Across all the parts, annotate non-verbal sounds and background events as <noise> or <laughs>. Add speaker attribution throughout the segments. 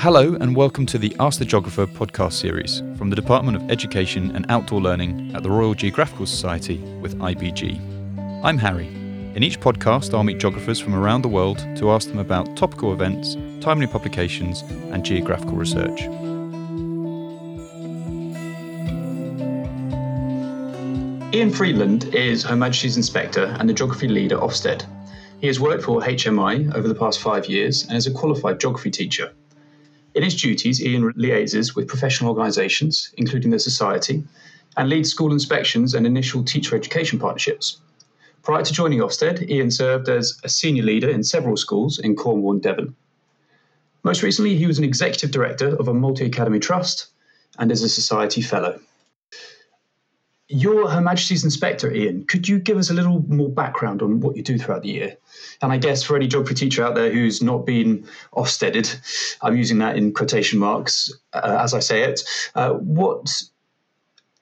Speaker 1: Hello, and welcome to the Ask the Geographer podcast series from the Department of Education and Outdoor Learning at the Royal Geographical Society with IBG. I'm Harry. In each podcast, I'll meet geographers from around the world to ask them about topical events, timely publications, and geographical research.
Speaker 2: Ian Freedland is Her Majesty's Inspector and the Geography Lead at Ofsted. He has worked for HMI over the past five years and is a qualified geography teacher. In his duties, Ian liaises with professional organisations, including the Society, and leads school inspections and initial teacher education partnerships. Prior to joining Ofsted, Ian served as a senior leader in several schools in Cornwall and Devon. Most recently, he was an executive director of a multi academy trust and is a Society Fellow. You're Her Majesty's Inspector, Ian. Could you give us a little more background on what you do throughout the year? And I guess for any geography teacher out there who's not been Ofsteded, I'm using that in quotation marks uh, as I say it, uh, what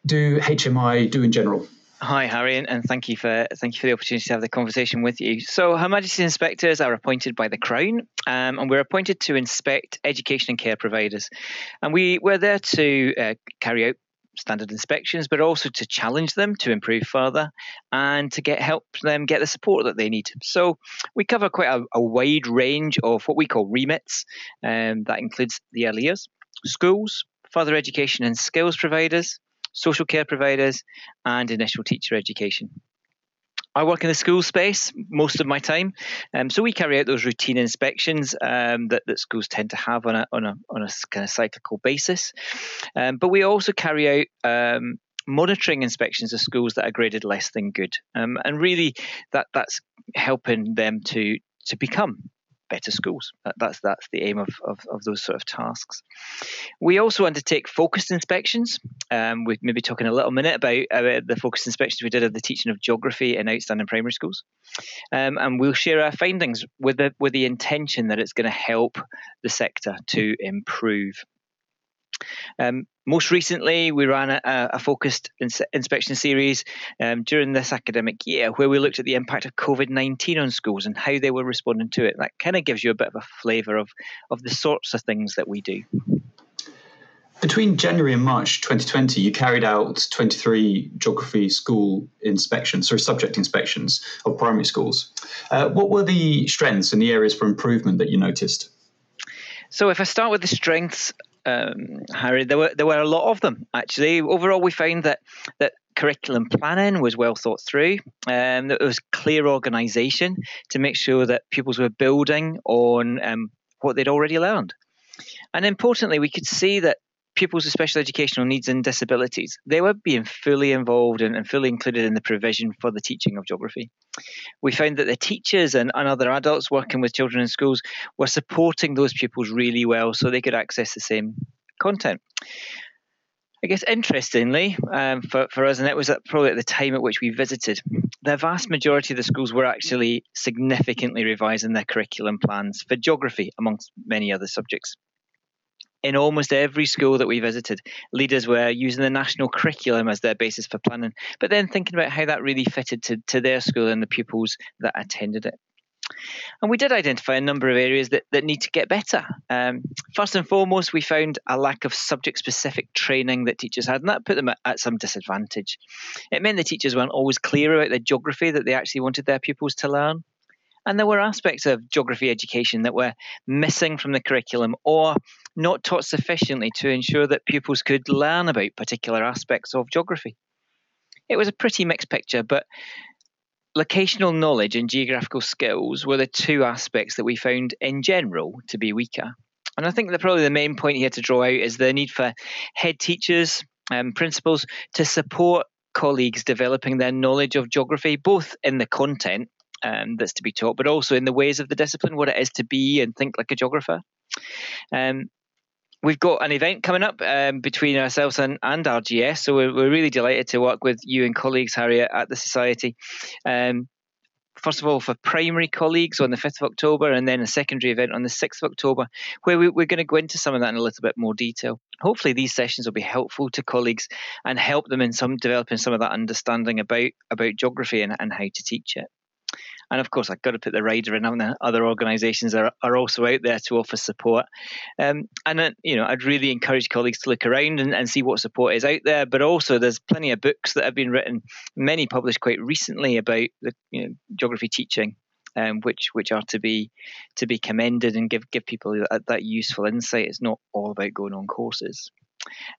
Speaker 2: do HMI do in general?
Speaker 3: Hi, Harry, and thank you for thank you for the opportunity to have the conversation with you. So, Her Majesty's inspectors are appointed by the Crown, um, and we're appointed to inspect education and care providers, and we we're there to uh, carry out standard inspections, but also to challenge them to improve further and to get help them get the support that they need. So we cover quite a, a wide range of what we call remits. Um, that includes the years, schools, further education and skills providers, social care providers, and initial teacher education. I work in the school space most of my time, um, so we carry out those routine inspections um, that, that schools tend to have on a on a on a kind of cyclical basis. Um, but we also carry out um, monitoring inspections of schools that are graded less than good, um, and really that that's helping them to to become better schools. That's that's the aim of, of, of, those sort of tasks. We also undertake focused inspections. Um, we're maybe talking a little minute about, about, the focused inspections we did of the teaching of geography in outstanding primary schools, um, and we'll share our findings with the with the intention that it's going to help the sector to improve. Um, most recently, we ran a, a focused ins- inspection series um, during this academic year where we looked at the impact of COVID 19 on schools and how they were responding to it. That kind of gives you a bit of a flavour of, of the sorts of things that we do.
Speaker 2: Between January and March 2020, you carried out 23 geography school inspections, sorry, subject inspections of primary schools. Uh, what were the strengths and the areas for improvement that you noticed?
Speaker 3: So, if I start with the strengths, um, Harry, there were there were a lot of them actually. Overall, we found that that curriculum planning was well thought through. Um, there was clear organisation to make sure that pupils were building on um, what they'd already learned. And importantly, we could see that pupils with special educational needs and disabilities, they were being fully involved and, and, fully included in the provision for the teaching of geography. We found that the teachers and, and other adults working with children in schools were supporting those pupils really well so they could access the same content. I guess interestingly um, for, for us, and it was at, probably at the time at which we visited, the vast majority of the schools were actually significantly revising their curriculum plans for geography, amongst many other subjects in almost every school that we visited, leaders were using the national curriculum as their basis for planning, but then thinking about how that really fitted to, to their school and the pupils that attended it. And we did identify a number of areas that, that need to get better. Um, first and foremost, we found a lack of subject specific training that teachers had, and that put them at, at, some disadvantage. It meant the teachers weren't always clear about the geography that they actually wanted their pupils to learn. And there were aspects of geography education that were missing from the curriculum or not taught sufficiently to ensure that pupils could learn about particular aspects of geography. It was a pretty mixed picture, but locational knowledge and geographical skills were the two aspects that we found in general to be weaker. And I think that probably the main point here to draw out is the need for head teachers and principals to support colleagues developing their knowledge of geography, both in the content um, that's to be taught, but also in the ways of the discipline, what it is to be and think like a geographer. Um, we've got an event coming up um, between ourselves and, and RGS, so we're, we're, really delighted to work with you and colleagues, Harriet, at the Society. Um, first of all, for primary colleagues on the 5th of October, and then a secondary event on the 6th of October, where we, are going to go into some of that in a little bit more detail. Hopefully, these sessions will be helpful to colleagues and help them in some developing some of that understanding about, about geography and, and how to teach it. And of course, I've got to put the rider in. And other organisations are, are also out there to offer support. Um, and then, you know, I'd really encourage colleagues to look around and, and see what support is out there. But also, there's plenty of books that have been written, many published quite recently about the you know, geography teaching. Um, which which are to be to be commended and give give people that, that useful insight. It's not all about going on courses.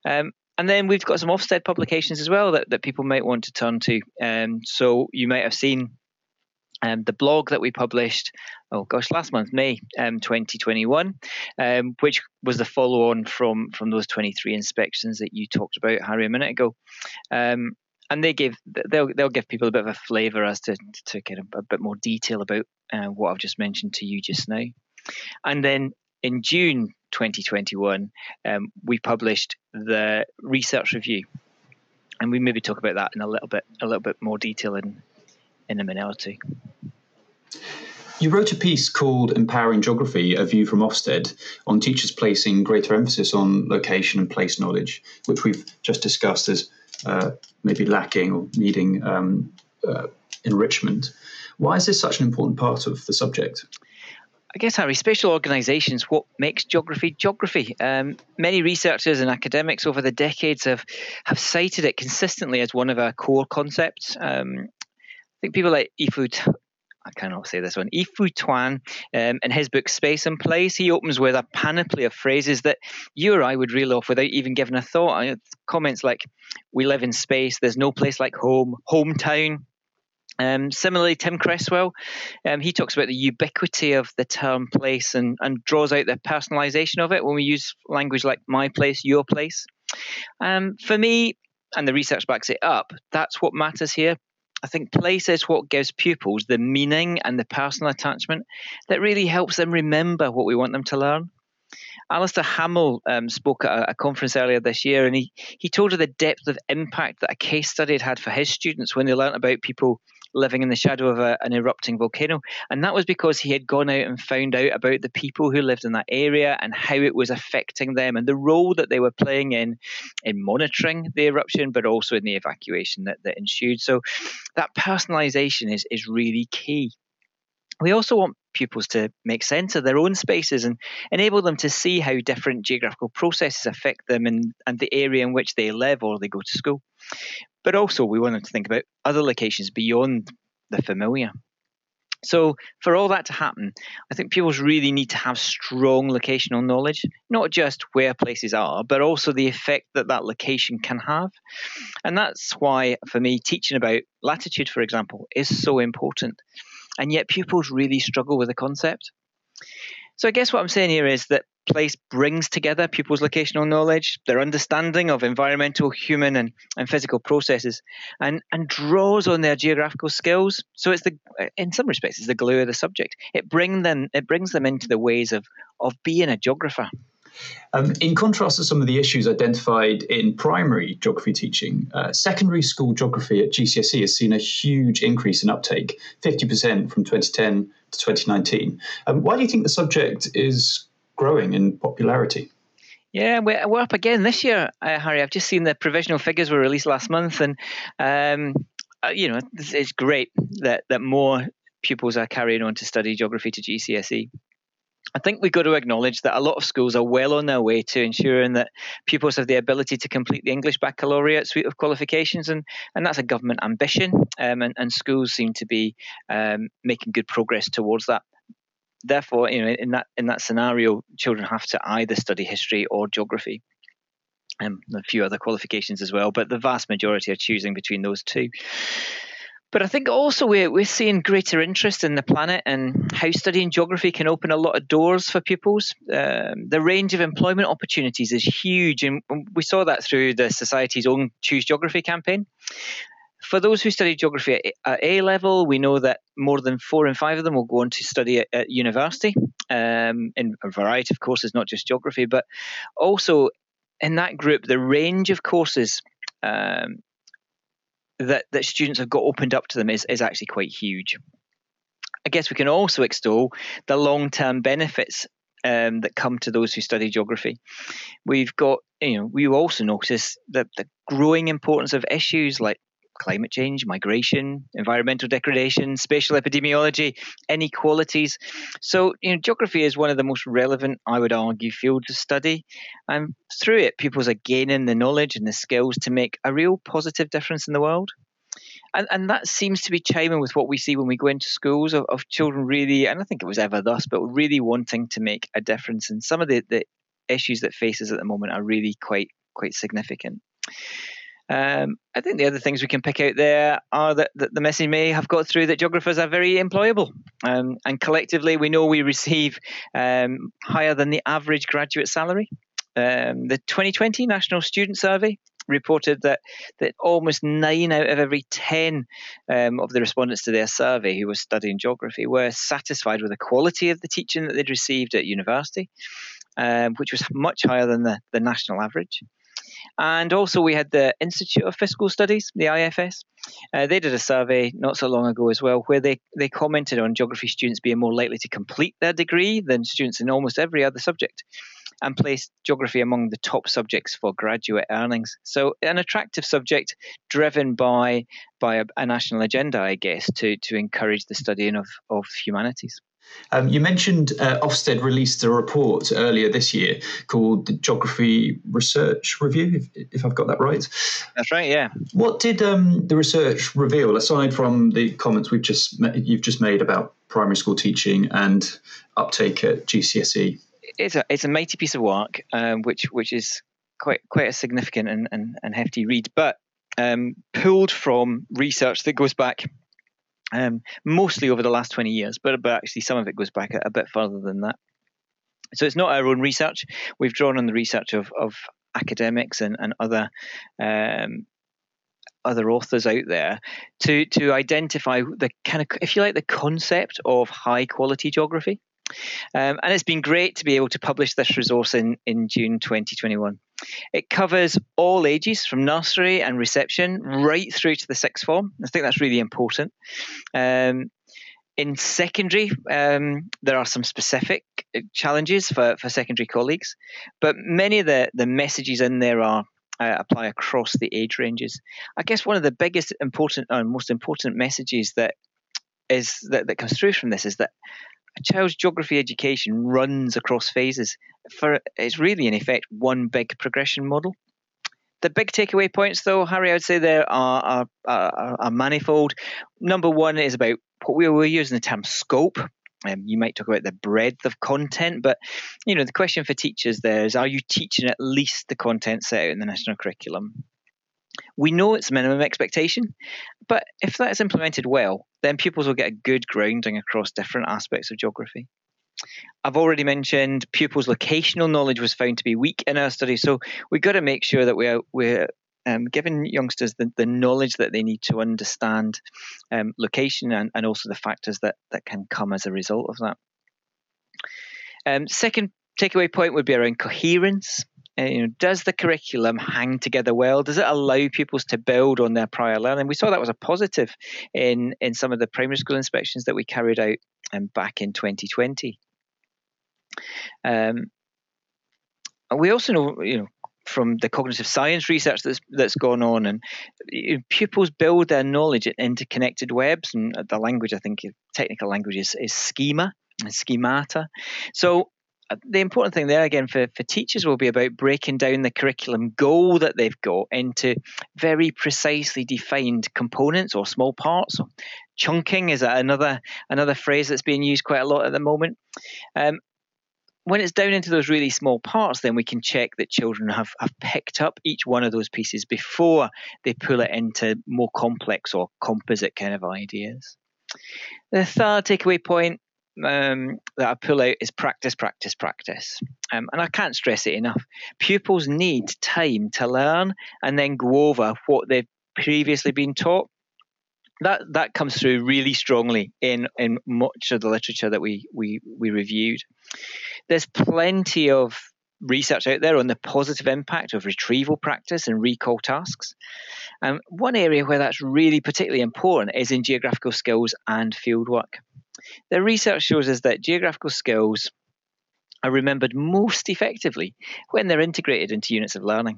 Speaker 3: Um, and then we've got some Ofsted publications as well that, that people might want to turn to. Um, so you might have seen um, the blog that we published, oh gosh, last month, May um, 2021, um, which was the follow on from, from those 23 inspections that you talked about, Harry, a minute ago. Um, and they give they'll they'll give people a bit of a flavour as to to get a, bit more detail about uh, what I've just mentioned to you just now. And then in June 2021, um, we published the research review, and we maybe talk about that in a little bit a little bit more detail in in or two.
Speaker 2: You wrote a piece called Empowering Geography, a view from Ofsted, on teachers placing greater emphasis on location and place knowledge, which we've just discussed as uh, maybe lacking or needing um, uh, enrichment. Why is this such an important part of the subject?
Speaker 3: I guess, Harry, spatial organisations, what makes geography geography? Um, many researchers and academics over the decades have, have cited it consistently as one of our core concepts. Um, think people like Yi-Fu, I cannot say this one, Yi-Fu Tuan, um, in his book Space and Place, he opens with a panoply of phrases that you or I would reel off without even giving a thought. Comments like, we live in space, there's no place like home, hometown, um, similarly, Tim Cresswell, um, he talks about the ubiquity of the term place and, and draws out the personalization of it when we use language like my place, your place. Um, for me, and the research backs it up, that's what matters here. I think place is what gives pupils the meaning and the personal attachment that really helps them remember what we want them to learn. Alistair Hamill um, spoke at a, a, conference earlier this year, and he, he told of the depth of impact that a case study had had for his students when they learnt about people living in the shadow of a, an erupting volcano. And that was because he had gone out and found out about the people who lived in that area and how it was affecting them and the role that they were playing in in monitoring the eruption, but also in the evacuation that, that ensued. So that personalization is, is really key. We also want pupils to make sense of their own spaces and enable them to see how different geographical processes affect them and, and the area in which they live or they go to school. But also, we want them to think about other locations beyond the familiar. So, for all that to happen, I think pupils really need to have strong locational knowledge, not just where places are, but also the effect that that location can have. And that's why, for me, teaching about latitude, for example, is so important. And yet, pupils really struggle with the concept. So, I guess what I'm saying here is that place brings together pupils' locational knowledge, their understanding of environmental, human, and, and physical processes, and, and draws on their geographical skills. So it's the, in some respects, it's the glue of the subject. It bring them, it brings them into the ways of of being a geographer.
Speaker 2: Um, in contrast to some of the issues identified in primary geography teaching, uh, secondary school geography at GCSE has seen a huge increase in uptake, 50% from 2010 to 2019. Um, why do you think the subject is growing in popularity.
Speaker 3: Yeah, we're, we're up again this year, uh, Harry. I've just seen the provisional figures were released last month, and um, uh, you know it's, it's great that that more pupils are carrying on to study geography to GCSE. I think we've got to acknowledge that a lot of schools are well on their way to ensuring that pupils have the ability to complete the English baccalaureate suite of qualifications, and, and that's a government ambition, um, and, and schools seem to be um, making good progress towards that therefore, you know, in that in that scenario, children have to either study history or geography. Um, a few other qualifications as well, but the vast majority are choosing between those two. But I think also we're, we're seeing greater interest in the planet and how studying geography can open a lot of doors for pupils. Um, the range of employment opportunities is huge, and we saw that through the Society's own Choose Geography campaign. For those who study geography at A level, we know that more than four in five of them will go on to study at, at university um, in a variety of courses, not just geography, but also in that group, the range of courses um, that, that students have got opened up to them is, is actually quite huge. I guess we can also extol the long term benefits um, that come to those who study geography. We've got, you know, we also notice that the growing importance of issues like climate change, migration, environmental degradation, spatial epidemiology, inequalities. So, you know, geography is one of the most relevant, I would argue, fields of study. And through it, pupils are gaining the knowledge and the skills to make a real positive difference in the world. And, and that seems to be chiming with what we see when we go into schools of, of children really, and I think it was ever thus, but really wanting to make a difference. And some of the, the issues that faces at the moment are really quite quite significant. Um, I think the other things we can pick out there are that, that, the message may have got through that geographers are very employable. Um, and collectively, we know we receive um, higher than the average graduate salary. Um, the 2020 National Student Survey reported that that almost nine out of every ten um, of the respondents to their survey who were studying geography were satisfied with the quality of the teaching that they'd received at university, um, which was much higher than the, the national average. And also, we had the Institute of Fiscal Studies, the IFS. Uh, they did a survey not so long ago as well, where they, they commented on geography students being more likely to complete their degree than students in almost every other subject and placed geography among the top subjects for graduate earnings. So, an attractive subject driven by by a, a national agenda, I guess, to to encourage the studying of of humanities.
Speaker 2: Um, you mentioned uh, Ofsted released a report earlier this year called the Geography Research Review, if, if I've got that right.
Speaker 3: That's right. Yeah.
Speaker 2: What did um, the research reveal, aside from the comments we've just you've just made about primary school teaching and uptake at GCSE?
Speaker 3: it's a it's a mighty piece of work, um, which which is quite quite a significant and, and, and hefty read, but um, pulled from research that goes back um, mostly over the last 20 years, but, but actually some of it goes back a, a, bit further than that. So it's not our own research. We've drawn on the research of, of academics and, and other um, other authors out there to to identify the kind of if you like the concept of high quality geography um, and it's been great to be able to publish this resource in, in June 2021. It covers all ages from nursery and reception right through to the sixth form. I think that's really important. Um, in secondary, um, there are some specific uh, challenges for, for secondary colleagues, but many of the, the messages in there are uh, apply across the age ranges. I guess one of the biggest important and most important messages that is that, that comes through from this is that a child's geography education runs across phases. For it's really in effect one big progression model. The big takeaway points, though, Harry, I would say there are, are, are, are manifold. Number one is about what we were using the term scope. Um, you might talk about the breadth of content, but you know the question for teachers there is: Are you teaching at least the content set out in the national curriculum? We know it's minimum expectation, but if that is implemented well, then pupils will get a good grounding across different aspects of geography. I've already mentioned pupils' locational knowledge was found to be weak in our study, so we've got to make sure that we're, we're um, giving youngsters the, the knowledge that they need to understand um, location and, and also the factors that, that can come as a result of that. Um, second takeaway point would be around coherence. Uh, you know, does the curriculum hang together well? Does it allow pupils to build on their prior learning? We saw that was a positive in in some of the primary school inspections that we carried out um, back in 2020. Um, we also know, you know, from the cognitive science research that's that's gone on, and pupils build their knowledge in interconnected webs, and the language I think technical language is, is schema and schemata. So the important thing there again for, for teachers will be about breaking down the curriculum goal that they've got into very precisely defined components or small parts. Chunking is another another phrase that's being used quite a lot at the moment. Um, when it's down into those really small parts, then we can check that children have, have picked up each one of those pieces before they pull it into more complex or composite kind of ideas. The third takeaway point um, that I pull out is practice, practice, practice. Um, and I can't stress it enough. Pupils need time to learn and then go over what they've previously been taught. That that comes through really strongly in, in much of the literature that we, we we reviewed. There's plenty of research out there on the positive impact of retrieval practice and recall tasks. Um, one area where that's really particularly important is in geographical skills and fieldwork. The research shows us that geographical skills are remembered most effectively when they're integrated into units of learning.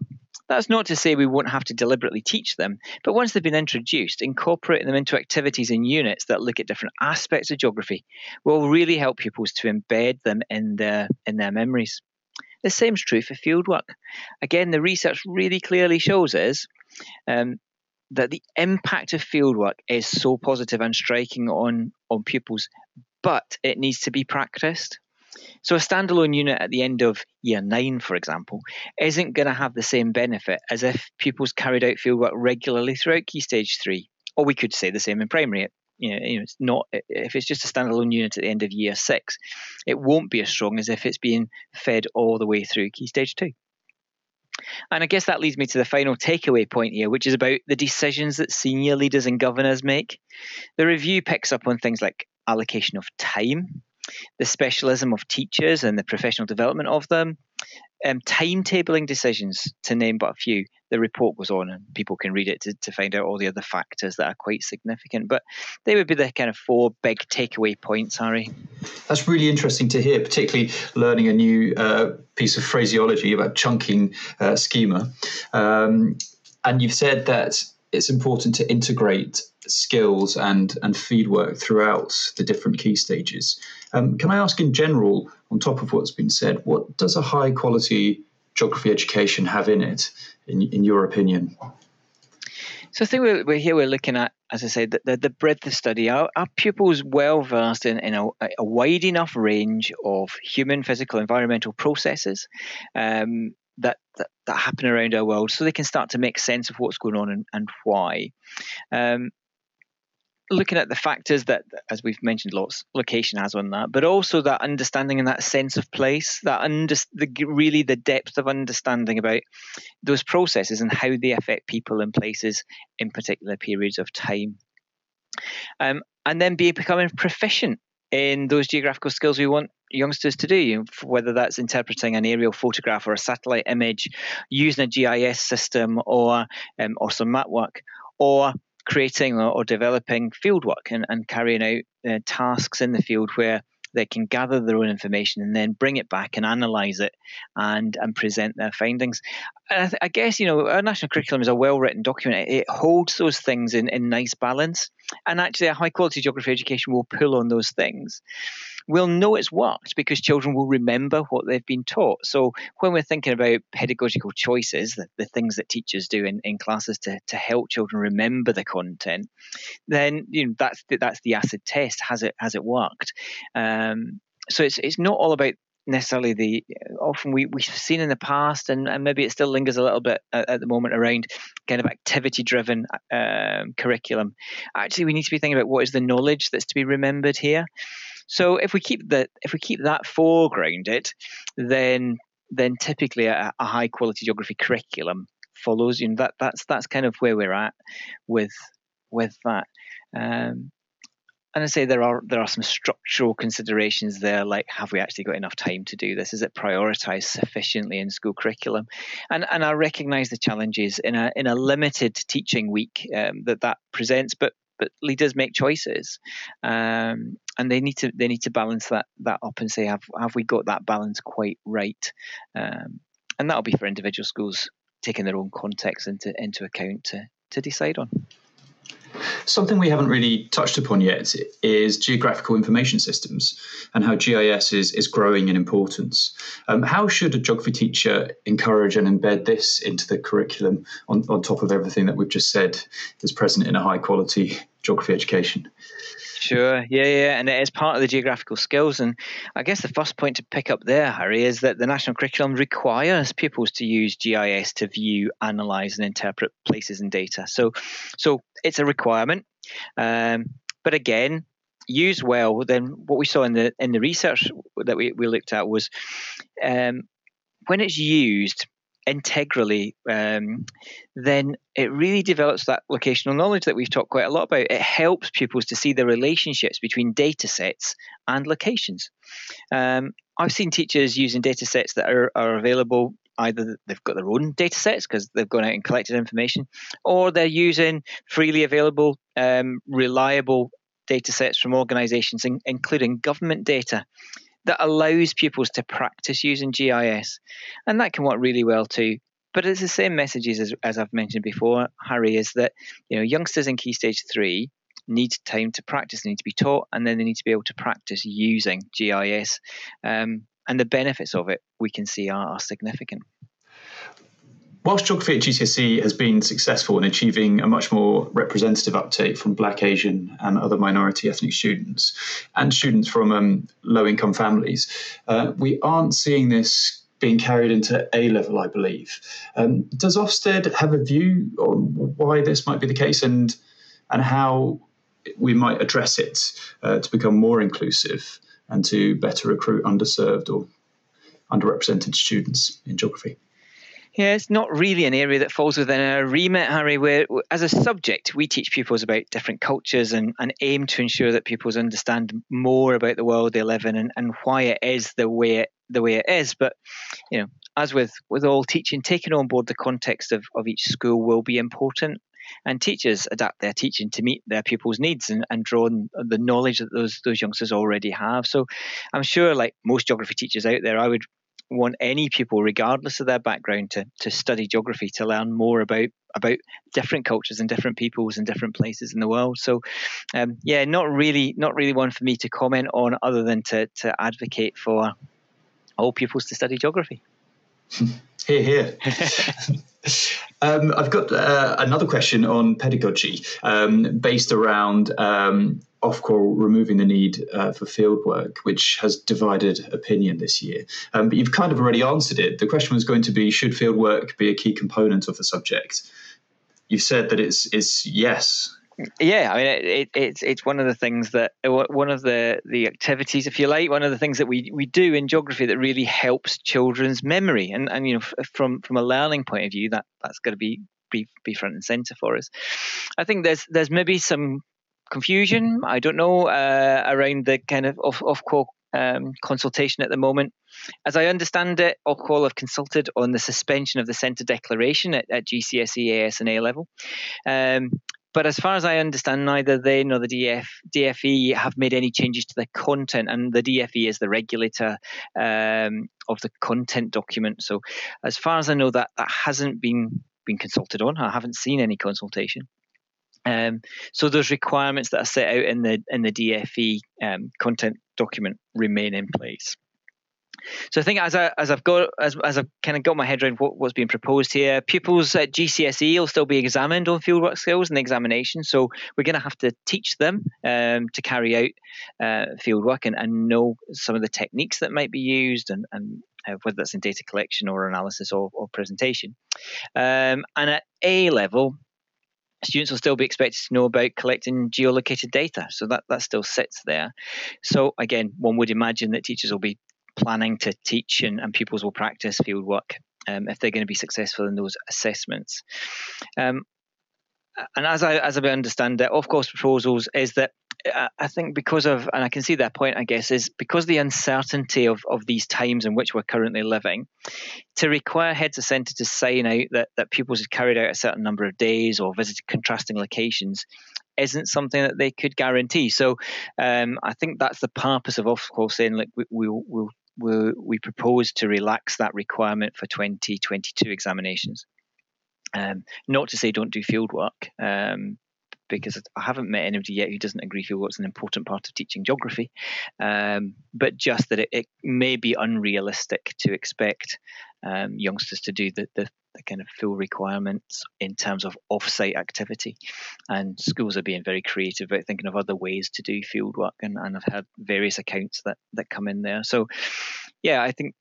Speaker 3: That's not to say we won't have to deliberately teach them, but once they've been introduced, incorporating them into activities and units that look at different aspects of geography will really help pupils to embed them in their in their memories. The same is true for fieldwork. Again, the research really clearly shows us um, that the impact of fieldwork is so positive and striking on on pupils, but it needs to be practiced. So a standalone unit at the end of year nine, for example, isn't going to have the same benefit as if pupils carried out fieldwork regularly throughout Key Stage three. Or we could say the same in primary. You know, you know, it's not if it's just a standalone unit at the end of year six, it won't be as strong as if it's being fed all the way through Key Stage two. And I guess that leads me to the final takeaway point here, which is about the decisions that senior leaders and governors make. The review picks up on things like allocation of time, the specialism of teachers and the professional development of them, um, timetabling decisions, to name but a few. The report goes on, and people can read it to, to find out all the other factors that are quite significant. But they would be the kind of four big takeaway points, Harry.
Speaker 2: That's really interesting to hear, particularly learning a new uh, piece of phraseology about chunking uh, schema. Um, and you've said that it's important to integrate skills and and fieldwork throughout the different key stages. Um, can I ask, in general, on top of what's been said, what does a high quality geography education have in it, in, in your opinion?
Speaker 3: So I think we're, we're here. We're looking at, as I said, the, the, the breadth of study. Our, pupils well versed in, in a, a, wide enough range of human, physical, environmental processes um, that, that, that happen around our world, so they can start to make sense of what's going on and, and why. Um, looking at the factors that, as we've mentioned, lots location has on that, but also that understanding and that sense of place, that under, the, really the depth of understanding about those processes and how they affect people and places in particular periods of time. Um, and then be becoming proficient in those geographical skills we want youngsters to do, whether that's interpreting an aerial photograph or a satellite image, using a GIS system or um, or some map work, or creating or, or developing fieldwork and, and carrying out uh, tasks in the field where they can gather their own information and then bring it back and analyze it and and present their findings. I, th- I, guess you know our national curriculum is a well written document. It holds those things in, in nice balance, and actually a high quality geography education will pull on those things we'll know it's worked because children will remember what they've been taught. So when we're thinking about pedagogical choices, the, the things that teachers do in, in classes to, to help children remember the content, then you know that's the, that's the acid test. Has it has it worked? Um, so it's it's not all about necessarily the often we, we've seen in the past and, and maybe it still lingers a little bit at, at the moment around kind of activity driven um, curriculum actually we need to be thinking about what is the knowledge that's to be remembered here so if we keep that if we keep that foregrounded, then then typically a, a high quality geography curriculum follows. You know, that that's that's kind of where we're at with with that. Um, and I say there are there are some structural considerations there, like have we actually got enough time to do this? Is it prioritized sufficiently in school curriculum? And and I recognise the challenges in a in a limited teaching week um, that that presents, but but leaders make choices, um, and they need to they need to balance that that up and say have have we got that balance quite right, um, and that'll be for individual schools taking their own context into into account to to decide on.
Speaker 2: Something we haven't really touched upon yet is geographical information systems and how GIS is, is growing in importance. Um, how should a geography teacher encourage and embed this into the curriculum on, on top of everything that we've just said is present in a high quality geography education?
Speaker 3: Sure, yeah, yeah, and it is part of the geographical skills. And I guess the first point to pick up there, Harry, is that the national curriculum requires pupils to use GIS to view, analyze, and interpret places and data. So, so it's a requirement. Um, but again, used well, then what we saw in the in the research that we, we looked at was um, when it's used integrally, um, then it really develops that locational knowledge that we've talked quite a lot about. It helps pupils to see the relationships between data sets and locations. Um, I've seen teachers using data sets that are, are available either they've got their own data sets because they've gone out and collected information, or they're using freely available, um, reliable data sets from organizations, in, including government data that allows pupils to practice using GIS. And that can work really well too. but it's the same messages as, as I've mentioned before, Harry, is that you know youngsters in Key Stage three need time to practice, they need to be taught, and then they need to be able to practice using GIS. Um, and the benefits of it we can see are, are significant.
Speaker 2: Whilst geography at GCSE has been successful in achieving a much more representative uptake from Black, Asian, and other minority ethnic students, and students from um, low income families, uh, we aren't seeing this being carried into A level, I believe. Um, does Ofsted have a view on why this might be the case and, and how we might address it uh, to become more inclusive and to better recruit underserved or underrepresented students in geography?
Speaker 3: Yeah, it's not really an area that falls within our remit, Harry. Where, as a subject, we teach pupils about different cultures and, and aim to ensure that pupils understand more about the world they live in and, and why it is the way it, the way it is. But you know, as with with all teaching, taking on board the context of, of each school will be important. And teachers adapt their teaching to meet their pupils' needs and, and draw on the knowledge that those those youngsters already have. So I'm sure, like most geography teachers out there, I would want any pupil, regardless of their background, to, to study geography, to learn more about about different cultures and different peoples and different places in the world. So, um, yeah, not really, not really one for me to comment on, other than to to advocate for all pupils to study geography. <laughs>
Speaker 2: Here, here. <laughs> um, I've got uh, another question on pedagogy um, based around um, Ofqual removing the need uh, for fieldwork, which has divided opinion this year. Um, but you've kind of already answered it. The question was going to be should fieldwork be a key component of the subject? You've said that it's, it's yes.
Speaker 3: Yeah, I mean, it, it, it's it's one of the things that uh, one of the the activities, if you like, one of the things that we we do in geography that really helps children's memory, and and you know, from from a learning point of view, that that's going to be be, be front and center for us. I think there's there's maybe some confusion. I don't know uh, around the kind of off Ofqual um, consultation at the moment. As I understand it, Ofqual have consulted on the suspension of the centre declaration at, at GCSE, AS, and A level. Um, but as far as I understand, neither they nor the DF, DFE have made any changes to the content, and the DFE is the regulator um, of the content document. So, as far as I know, that that hasn't been been consulted on. I haven't seen any consultation. Um, so those requirements that are set out in the in the DFE um, content document remain in place. So I think as I as I've got as, as I've kind of got my head around what, what's being proposed here, pupils at GCSE will still be examined on fieldwork skills and examination. So we're going to have to teach them um, to carry out uh, fieldwork and, and know some of the techniques that might be used and, and uh, whether that's in data collection or analysis or, or presentation. Um, and at A level, students will still be expected to know about collecting geolocated data. So that, that still sits there. So again, one would imagine that teachers will be planning to teach and, and pupils will practice fieldwork um, if they're going to be successful in those assessments. Um, and as I as I understand it, Ofqual's proposals is that I think because of, and I can see that point, I guess, is because the uncertainty of, of these times in which we're currently living, to require heads of centre to sign out that, that pupils had carried out a certain number of days or visited contrasting locations isn't something that they could guarantee. So um, I think that's the purpose of Ofqual saying, like, we, we, we, we, we propose to relax that requirement for 2022 examinations. Um, not to say don't do field work, um, because I haven't met anybody yet who doesn't agree with what's an important part of teaching geography, um, but just that it, it, may be unrealistic to expect um, youngsters to do the, the, the, kind of full requirements in terms of off-site activity. And schools are being very creative about thinking of other ways to do field work, and, and I've had various accounts that, that come in there. So, yeah, I think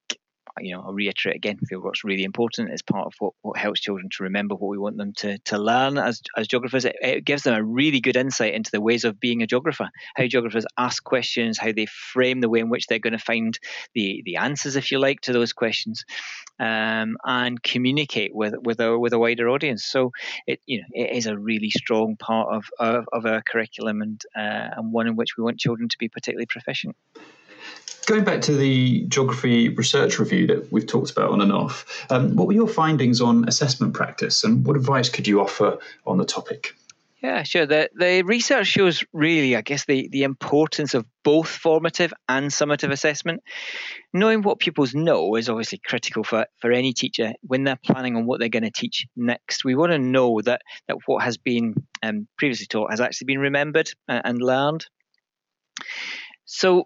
Speaker 3: you know, I'll reiterate again, fieldwork's really important is part of what, what helps children to remember what we want them to, to learn as, as geographers. It, it, gives them a really good insight into the ways of being a geographer, how geographers ask questions, how they frame the way in which they're going to find the, the answers, if you like, to those questions, um, and communicate with, with, a, with a wider audience. So it, you know, it is a really strong part of, of, of our curriculum and, uh, and one in which we want children to be particularly proficient.
Speaker 2: Going back to the geography research review that we've talked about on and off, um, what were your findings on assessment practice and what advice could you offer on the topic?
Speaker 3: Yeah, sure. The the research shows really, I guess, the, the importance of both formative and summative assessment. Knowing what pupils know is obviously critical for, for any teacher when they're planning on what they're going to teach next. We want to know that, that what has been um, previously taught has actually been remembered and, and learned. So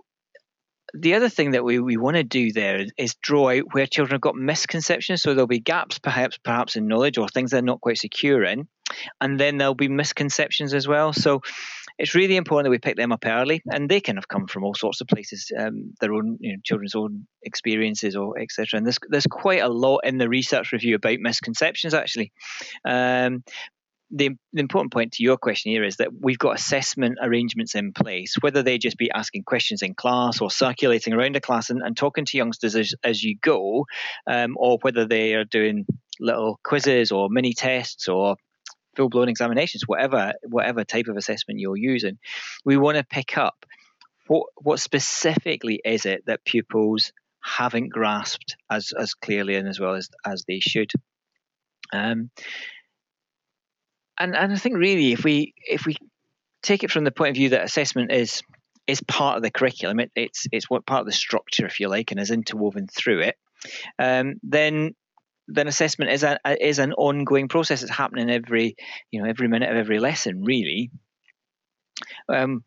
Speaker 3: the other thing that we, we want to do there is draw out where children have got misconceptions. So there'll be gaps, perhaps perhaps in knowledge or things they're not quite secure in, and then there'll be misconceptions as well. So it's really important that we pick them up early, and they can have come from all sorts of places, um, their own you know, children's own experiences or etc. And there's there's quite a lot in the research review about misconceptions actually. Um, the, the, important point to your question here is that we've got assessment arrangements in place, whether they just be asking questions in class or circulating around a class and, and talking to youngsters as, as you go, um, or whether they are doing little quizzes or mini tests or full blown examinations, whatever whatever type of assessment you're using, we want to pick up what what specifically is it that pupils haven't grasped as as clearly and as well as as they should. Um, and and I think really if we if we take it from the point of view that assessment is is part of the curriculum, it, it's it's what part of the structure, if you like, and is interwoven through it. Um, then then assessment is a is an ongoing process. It's happening every you know every minute of every lesson, really. Um,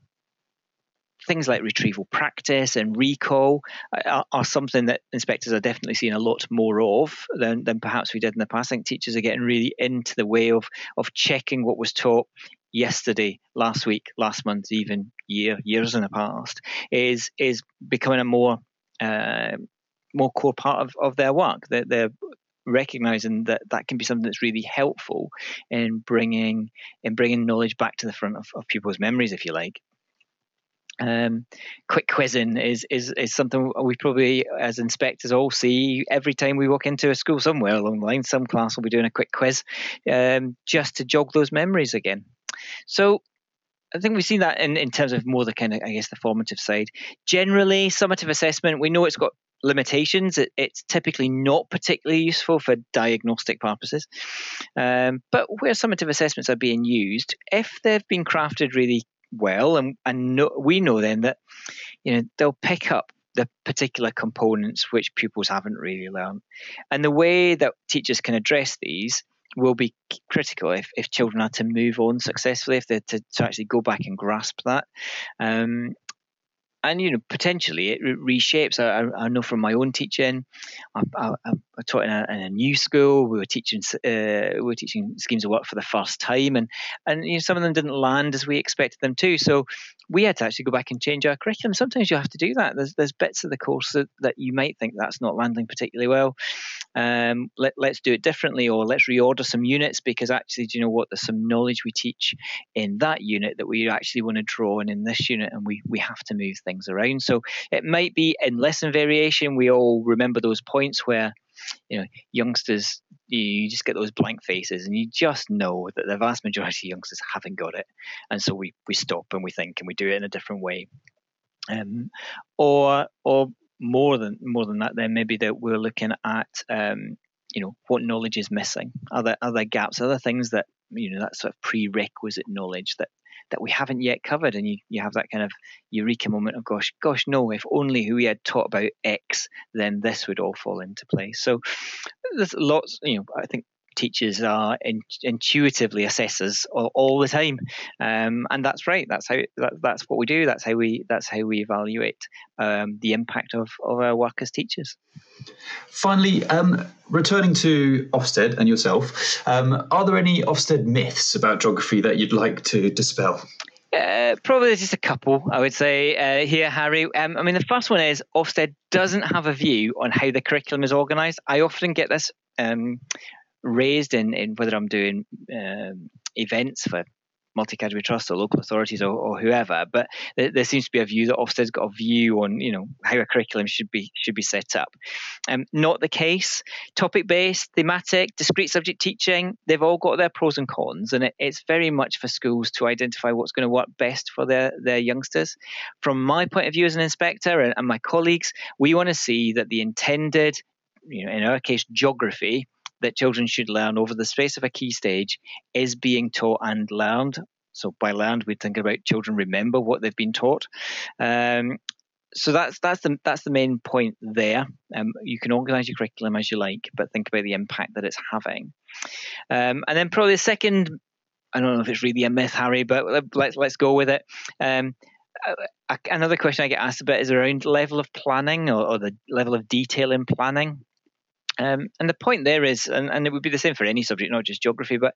Speaker 3: things like retrieval practice and recall are, are, something that inspectors are definitely seeing a lot more of than, than perhaps we did in the past. I think teachers are getting really into the way of of checking what was taught yesterday, last week, last month, even year years in the past is is becoming a more uh, more core part of, of their work. They're, they're recognizing that that can be something that's really helpful in bringing in bringing knowledge back to the front of, of people's memories, if you like. Um, quick quizzing is, is is something we probably as inspectors all see every time we walk into a school somewhere along the line. Some class will be doing a quick quiz um, just to jog those memories again. So I think we've seen that in, in terms of more the kind of I guess the formative side. Generally, summative assessment we know it's got limitations. It, it's typically not particularly useful for diagnostic purposes. Um, but where summative assessments are being used, if they've been crafted really well, and, and no, we know then that you know they'll pick up the particular components which pupils haven't really learned. And the way that teachers can address these will be critical if, if children are to move on successfully, if they're to, to actually go back and grasp that. Um, and you know potentially it reshapes. I, I know from my own teaching, I, I, I taught in a, in a, new school. We were teaching uh, we were teaching schemes of work for the first time, and and you know some of them didn't land as we expected them to. So we had to actually go back and change our curriculum. Sometimes you have to do that. There's there's bits of the course that, that you might think that's not landing particularly well. Um, let, let's do it differently, or let's reorder some units because actually, do you know what? There's some knowledge we teach in that unit that we actually want to draw in in this unit, and we we have to move things around. So it might be in lesson variation. We all remember those points where you know youngsters you just get those blank faces and you just know that the vast majority of youngsters haven't got it. And so we we stop and we think and we do it in a different way. Um, or or more than more than that then maybe that we're looking at um, you know what knowledge is missing other other gaps other things that you know that sort of prerequisite knowledge that that we haven't yet covered and you, you have that kind of eureka moment of gosh gosh no if only we had taught about x then this would all fall into place. So there's lots you know i think teachers are in, intuitively assessors all, all the time, um, and that's right. That's how that, that's what we do. That's how we that's how we evaluate um, the impact of, of our work as teachers.
Speaker 2: Finally, um, returning to Ofsted and yourself, um, are there any Ofsted myths about geography that you'd like to dispel?
Speaker 3: Uh, probably just a couple, I would say uh, here, Harry. Um, I mean, the first one is Ofsted doesn't have a view on how the curriculum is organised. I often get this um, raised in, in whether I'm doing um, events for multi academy trusts or local authorities or, or whoever, but there, there, seems to be a view that Ofsted's got a view on you know how a curriculum should be should be set up. Um, not the case. Topic based, thematic, discrete subject teaching, they've all got their pros and cons, and it, it's very much for schools to identify what's going to work best for their their youngsters. From my point of view as an inspector and, and my colleagues, we want to see that the intended you know, in our case, geography that children should learn over the space of a key stage is being taught and learned So by learned, we think about children remember what they've been taught. Um, so that's that's the that's the main point there. Um, you can organise your curriculum as you like, but think about the impact that it's having. Um, and then probably the second, I don't know if it's really a myth, Harry, but let's let's go with it. Um, another question I get asked about is around level of planning or, or the level of detail in planning. Um, and the point there is, and, and, it would be the same for any subject, not just geography, but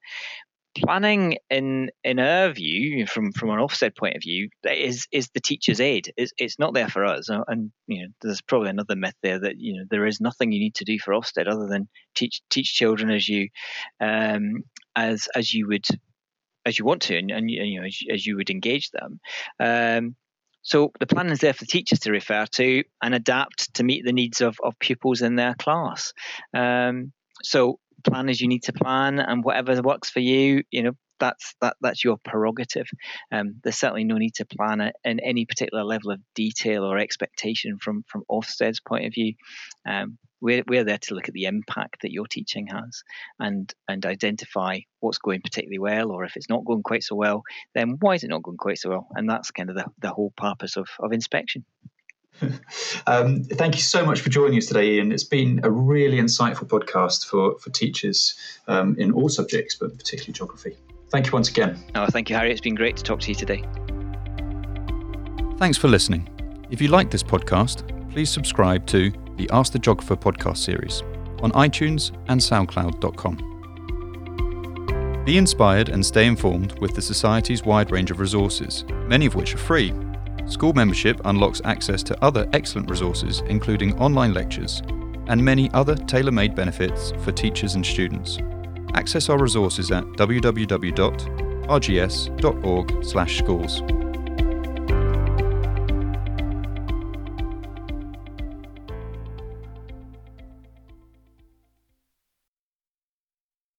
Speaker 3: planning in in our view from from an Ofsted point of view is is the teacher's aid. It's, it's not there for us. Uh, and you know there's probably another myth there that you know there is nothing you need to do for Ofsted other than teach teach children as you um, as as you would as you want to and, and you know as, as you would engage them. Um, so the plan is there for teachers to refer to and adapt to meet the needs of, of pupils in their class. Um, so plan as you need to plan and whatever works for you you know that's that that's your prerogative. Um, there's certainly no need to plan it in any particular level of detail or expectation from from Ofsted's point of view. Um, we're, we're there to look at the impact that your teaching has and and identify what's going particularly well or if it's not going quite so well then why is it not going quite so well and that's kind of the, the whole purpose of, of inspection <laughs>
Speaker 2: um, thank you so much for joining us today, Ian. It's been a really insightful podcast for, for teachers um, in all subjects, but particularly geography. Thank you once again.
Speaker 3: Oh, thank you, Harry. It's been great to talk to you today.
Speaker 1: Thanks for listening. If you like this podcast, please subscribe to the Ask the Geographer podcast series on iTunes and SoundCloud.com. Be inspired and stay informed with the Society's wide range of resources, many of which are free School membership unlocks access to other excellent resources, including online lectures and many other tailor made benefits for teachers and students. Access our resources at www.rgs.org/schools.